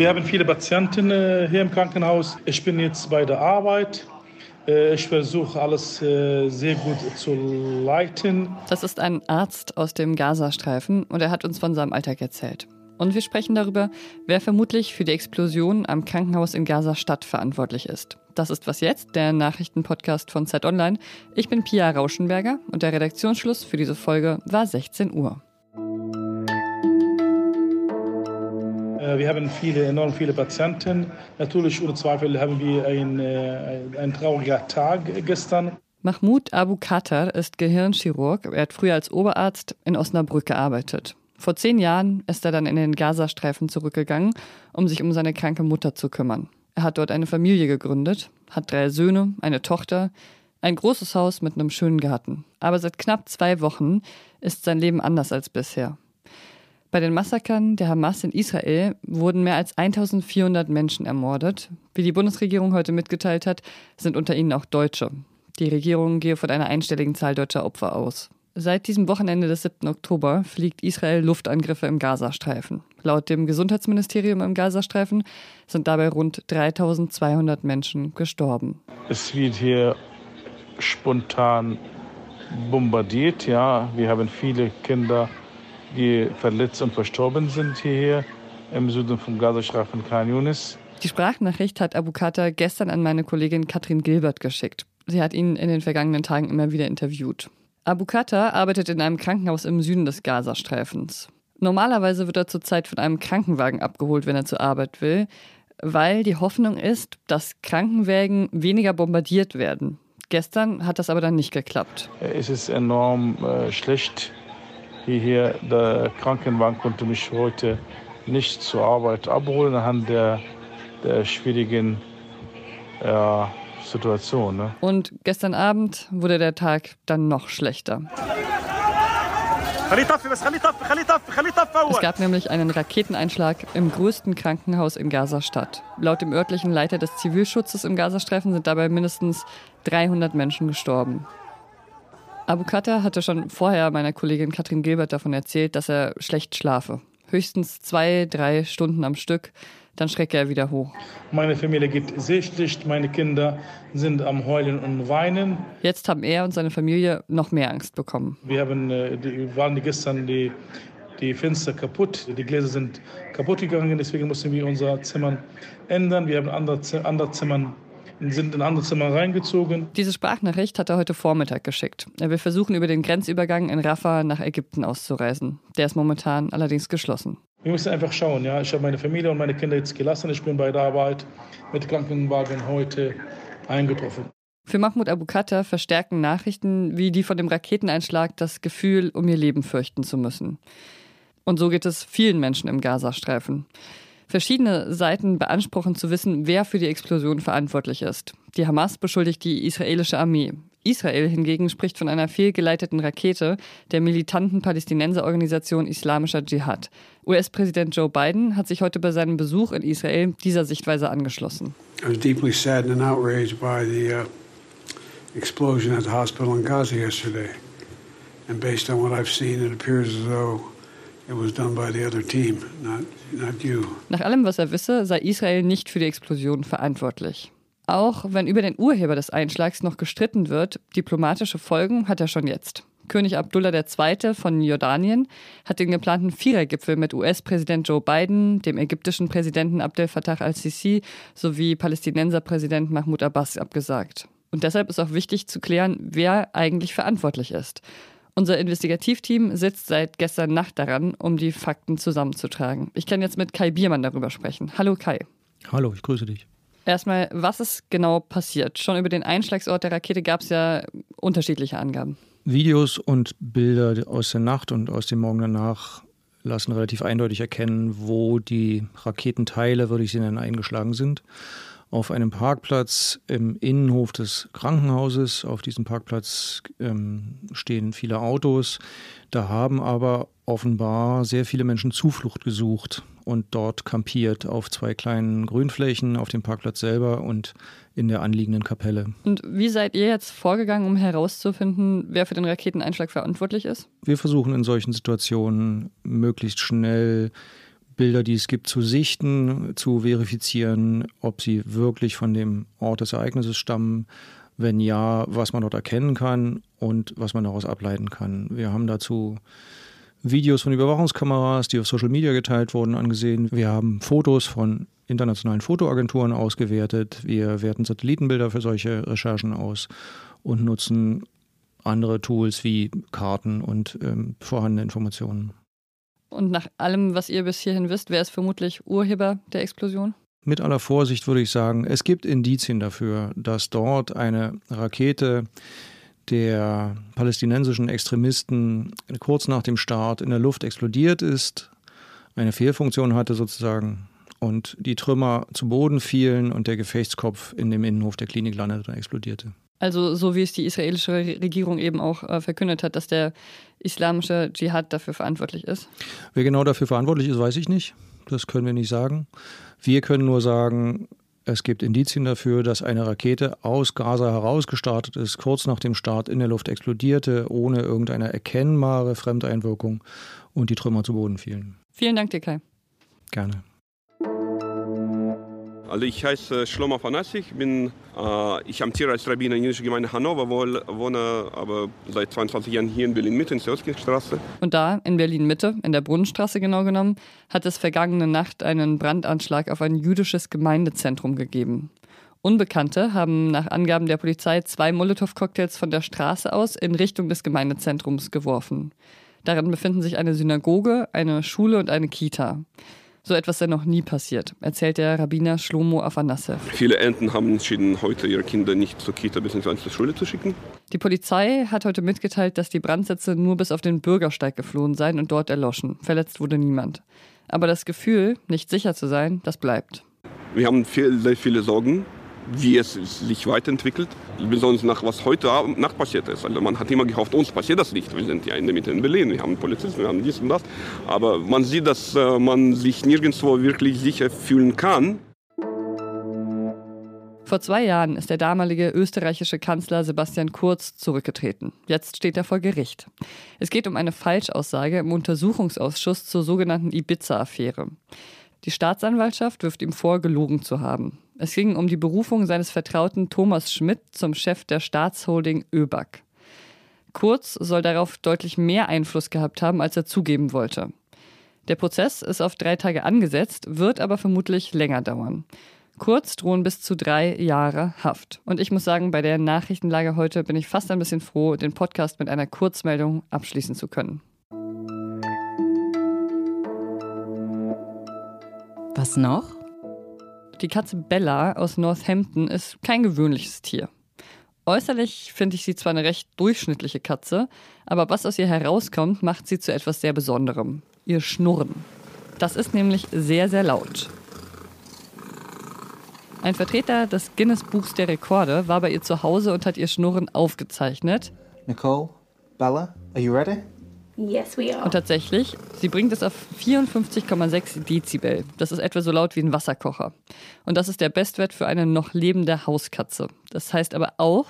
Wir haben viele Patienten äh, hier im Krankenhaus. Ich bin jetzt bei der Arbeit. Äh, ich versuche alles äh, sehr gut zu leiten. Das ist ein Arzt aus dem Gazastreifen und er hat uns von seinem Alltag erzählt. Und wir sprechen darüber, wer vermutlich für die Explosion am Krankenhaus in Gaza-Stadt verantwortlich ist. Das ist Was Jetzt, der Nachrichtenpodcast von Zeit Online. Ich bin Pia Rauschenberger und der Redaktionsschluss für diese Folge war 16 Uhr. Wir haben viele, enorm viele Patienten. Natürlich, ohne Zweifel, haben wir einen, äh, einen traurigen Tag gestern. Mahmoud Abu Qatar ist Gehirnchirurg. Er hat früher als Oberarzt in Osnabrück gearbeitet. Vor zehn Jahren ist er dann in den Gazastreifen zurückgegangen, um sich um seine kranke Mutter zu kümmern. Er hat dort eine Familie gegründet, hat drei Söhne, eine Tochter, ein großes Haus mit einem schönen Garten. Aber seit knapp zwei Wochen ist sein Leben anders als bisher. Bei den Massakern der Hamas in Israel wurden mehr als 1400 Menschen ermordet. Wie die Bundesregierung heute mitgeteilt hat, sind unter ihnen auch Deutsche. Die Regierung gehe von einer einstelligen Zahl deutscher Opfer aus. Seit diesem Wochenende des 7. Oktober fliegt Israel Luftangriffe im Gazastreifen. Laut dem Gesundheitsministerium im Gazastreifen sind dabei rund 3200 Menschen gestorben. Es wird hier spontan bombardiert, ja. Wir haben viele Kinder die verletzt und verstorben sind hierher im Süden vom Gazastreifen Khan Yunis. Die Sprachnachricht hat Abu Kata gestern an meine Kollegin Katrin Gilbert geschickt. Sie hat ihn in den vergangenen Tagen immer wieder interviewt. Abu Kata arbeitet in einem Krankenhaus im Süden des Gazastreifens. Normalerweise wird er zurzeit von einem Krankenwagen abgeholt, wenn er zur Arbeit will, weil die Hoffnung ist, dass Krankenwägen weniger bombardiert werden. Gestern hat das aber dann nicht geklappt. Es ist enorm äh, schlecht hierher. Der Krankenwagen konnte mich heute nicht zur Arbeit abholen anhand der, der schwierigen äh, Situation. Ne? Und gestern Abend wurde der Tag dann noch schlechter. Es gab nämlich einen Raketeneinschlag im größten Krankenhaus in Gaza-Stadt. Laut dem örtlichen Leiter des Zivilschutzes im Gazastreifen sind dabei mindestens 300 Menschen gestorben. Abu Kata hatte schon vorher meiner Kollegin Katrin Gilbert davon erzählt, dass er schlecht schlafe. Höchstens zwei, drei Stunden am Stück, dann schrecke er wieder hoch. Meine Familie geht sehr schlecht, meine Kinder sind am Heulen und Weinen. Jetzt haben er und seine Familie noch mehr Angst bekommen. Wir haben, äh, die, waren gestern die, die Fenster kaputt, die Gläser sind kaputt gegangen, deswegen mussten wir unser Zimmer ändern. Wir haben andere, andere Zimmer sind in andere Zimmer reingezogen. Diese Sprachnachricht hat er heute Vormittag geschickt. Er will versuchen, über den Grenzübergang in Rafah nach Ägypten auszureisen. Der ist momentan allerdings geschlossen. Wir müssen einfach schauen. Ja? Ich habe meine Familie und meine Kinder jetzt gelassen. Ich bin bei der Arbeit mit Krankenwagen heute eingetroffen. Für Mahmoud Abu verstärken Nachrichten wie die von dem Raketeneinschlag das Gefühl, um ihr Leben fürchten zu müssen. Und so geht es vielen Menschen im Gazastreifen. Verschiedene Seiten beanspruchen zu wissen, wer für die Explosion verantwortlich ist. Die Hamas beschuldigt die israelische Armee. Israel hingegen spricht von einer fehlgeleiteten Rakete der militanten Palästinenserorganisation Islamischer Dschihad. US-Präsident Joe Biden hat sich heute bei seinem Besuch in Israel dieser Sichtweise angeschlossen. I was deeply saddened and outraged by the uh, explosion at the hospital in Gaza yesterday. And based on what I've seen, it appears as though nach allem, was er wisse, sei Israel nicht für die Explosion verantwortlich. Auch wenn über den Urheber des Einschlags noch gestritten wird, diplomatische Folgen hat er schon jetzt. König Abdullah II. von Jordanien hat den geplanten Vierergipfel mit US-Präsident Joe Biden, dem ägyptischen Präsidenten Abdel Fattah al-Sisi sowie Palästinenserpräsident Mahmoud Abbas abgesagt. Und deshalb ist auch wichtig zu klären, wer eigentlich verantwortlich ist. Unser Investigativteam sitzt seit gestern Nacht daran, um die Fakten zusammenzutragen. Ich kann jetzt mit Kai Biermann darüber sprechen. Hallo Kai. Hallo, ich grüße dich. Erstmal, was ist genau passiert? Schon über den Einschlagsort der Rakete gab es ja unterschiedliche Angaben. Videos und Bilder aus der Nacht und aus dem Morgen danach lassen relativ eindeutig erkennen, wo die Raketenteile, würde ich sie nennen, eingeschlagen sind auf einem Parkplatz im Innenhof des Krankenhauses. Auf diesem Parkplatz ähm, stehen viele Autos. Da haben aber offenbar sehr viele Menschen Zuflucht gesucht und dort kampiert auf zwei kleinen Grünflächen auf dem Parkplatz selber und in der anliegenden Kapelle. Und wie seid ihr jetzt vorgegangen, um herauszufinden, wer für den Raketeneinschlag verantwortlich ist? Wir versuchen in solchen Situationen möglichst schnell Bilder, die es gibt, zu sichten, zu verifizieren, ob sie wirklich von dem Ort des Ereignisses stammen. Wenn ja, was man dort erkennen kann und was man daraus ableiten kann. Wir haben dazu Videos von Überwachungskameras, die auf Social Media geteilt wurden, angesehen. Wir haben Fotos von internationalen Fotoagenturen ausgewertet. Wir werten Satellitenbilder für solche Recherchen aus und nutzen andere Tools wie Karten und ähm, vorhandene Informationen. Und nach allem, was ihr bis hierhin wisst, wer ist vermutlich Urheber der Explosion? Mit aller Vorsicht würde ich sagen, es gibt Indizien dafür, dass dort eine Rakete der palästinensischen Extremisten kurz nach dem Start in der Luft explodiert ist, eine Fehlfunktion hatte sozusagen und die Trümmer zu Boden fielen und der Gefechtskopf in dem Innenhof der Klinik landete und explodierte. Also so wie es die israelische Regierung eben auch äh, verkündet hat, dass der islamische Dschihad dafür verantwortlich ist? Wer genau dafür verantwortlich ist, weiß ich nicht. Das können wir nicht sagen. Wir können nur sagen, es gibt Indizien dafür, dass eine Rakete aus Gaza herausgestartet ist, kurz nach dem Start in der Luft explodierte, ohne irgendeine erkennbare Fremdeinwirkung und die Trümmer zu Boden fielen. Vielen Dank dir, Kai. Gerne. Also ich heiße Shlomo Afanassi, ich bin äh, ich amtiere als Rabbiner in jüdischen Gemeinde Hannover, wohne aber seit 22 Jahren hier in Berlin-Mitte, in der Oskirchstraße. Und da, in Berlin-Mitte, in der Brunnenstraße genau genommen, hat es vergangene Nacht einen Brandanschlag auf ein jüdisches Gemeindezentrum gegeben. Unbekannte haben nach Angaben der Polizei zwei Molotow-Cocktails von der Straße aus in Richtung des Gemeindezentrums geworfen. Darin befinden sich eine Synagoge, eine Schule und eine Kita. So etwas sei noch nie passiert, erzählt der Rabbiner Shlomo Afanassev. Viele Eltern haben entschieden, heute ihre Kinder nicht zur Kita bzw. zur Schule zu schicken. Die Polizei hat heute mitgeteilt, dass die Brandsätze nur bis auf den Bürgersteig geflohen seien und dort erloschen. Verletzt wurde niemand. Aber das Gefühl, nicht sicher zu sein, das bleibt. Wir haben viel, sehr viele Sorgen wie es sich weiterentwickelt, besonders nach was heute Nacht passiert ist. Also man hat immer gehofft, uns passiert das nicht. Wir sind ja in der Mitte in Berlin, wir haben Polizisten, wir haben dies und das. Aber man sieht, dass äh, man sich nirgendwo wirklich sicher fühlen kann. Vor zwei Jahren ist der damalige österreichische Kanzler Sebastian Kurz zurückgetreten. Jetzt steht er vor Gericht. Es geht um eine Falschaussage im Untersuchungsausschuss zur sogenannten Ibiza-Affäre. Die Staatsanwaltschaft wirft ihm vor, gelogen zu haben. Es ging um die Berufung seines Vertrauten Thomas Schmidt zum Chef der Staatsholding ÖBAG. Kurz soll darauf deutlich mehr Einfluss gehabt haben, als er zugeben wollte. Der Prozess ist auf drei Tage angesetzt, wird aber vermutlich länger dauern. Kurz drohen bis zu drei Jahre Haft. Und ich muss sagen, bei der Nachrichtenlage heute bin ich fast ein bisschen froh, den Podcast mit einer Kurzmeldung abschließen zu können. Was noch? Die Katze Bella aus Northampton ist kein gewöhnliches Tier. Äußerlich finde ich sie zwar eine recht durchschnittliche Katze, aber was aus ihr herauskommt, macht sie zu etwas sehr Besonderem. Ihr Schnurren. Das ist nämlich sehr, sehr laut. Ein Vertreter des Guinness Buchs der Rekorde war bei ihr zu Hause und hat ihr Schnurren aufgezeichnet. Nicole, Bella, are you ready? Yes, we are. Und tatsächlich, sie bringt es auf 54,6 Dezibel. Das ist etwa so laut wie ein Wasserkocher. Und das ist der Bestwert für eine noch lebende Hauskatze. Das heißt aber auch,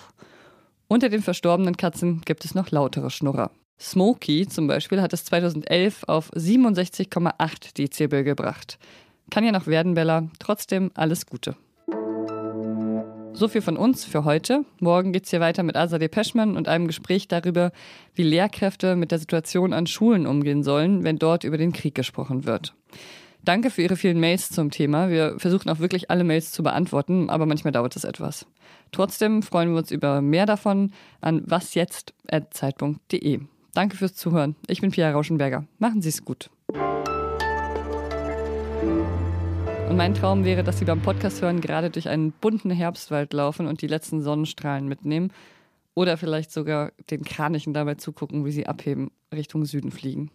unter den verstorbenen Katzen gibt es noch lautere Schnurrer. Smokey zum Beispiel hat es 2011 auf 67,8 Dezibel gebracht. Kann ja noch werden, Bella. Trotzdem alles Gute. So viel von uns für heute. Morgen geht es hier weiter mit Azadeh Peschman und einem Gespräch darüber, wie Lehrkräfte mit der Situation an Schulen umgehen sollen, wenn dort über den Krieg gesprochen wird. Danke für Ihre vielen Mails zum Thema. Wir versuchen auch wirklich alle Mails zu beantworten, aber manchmal dauert es etwas. Trotzdem freuen wir uns über mehr davon an wasjetzt.zeitpunkt.de. Danke fürs Zuhören. Ich bin Pia Rauschenberger. Machen Sie es gut. Und mein Traum wäre, dass Sie beim Podcast hören gerade durch einen bunten Herbstwald laufen und die letzten Sonnenstrahlen mitnehmen. Oder vielleicht sogar den Kranichen dabei zugucken, wie sie abheben, Richtung Süden fliegen.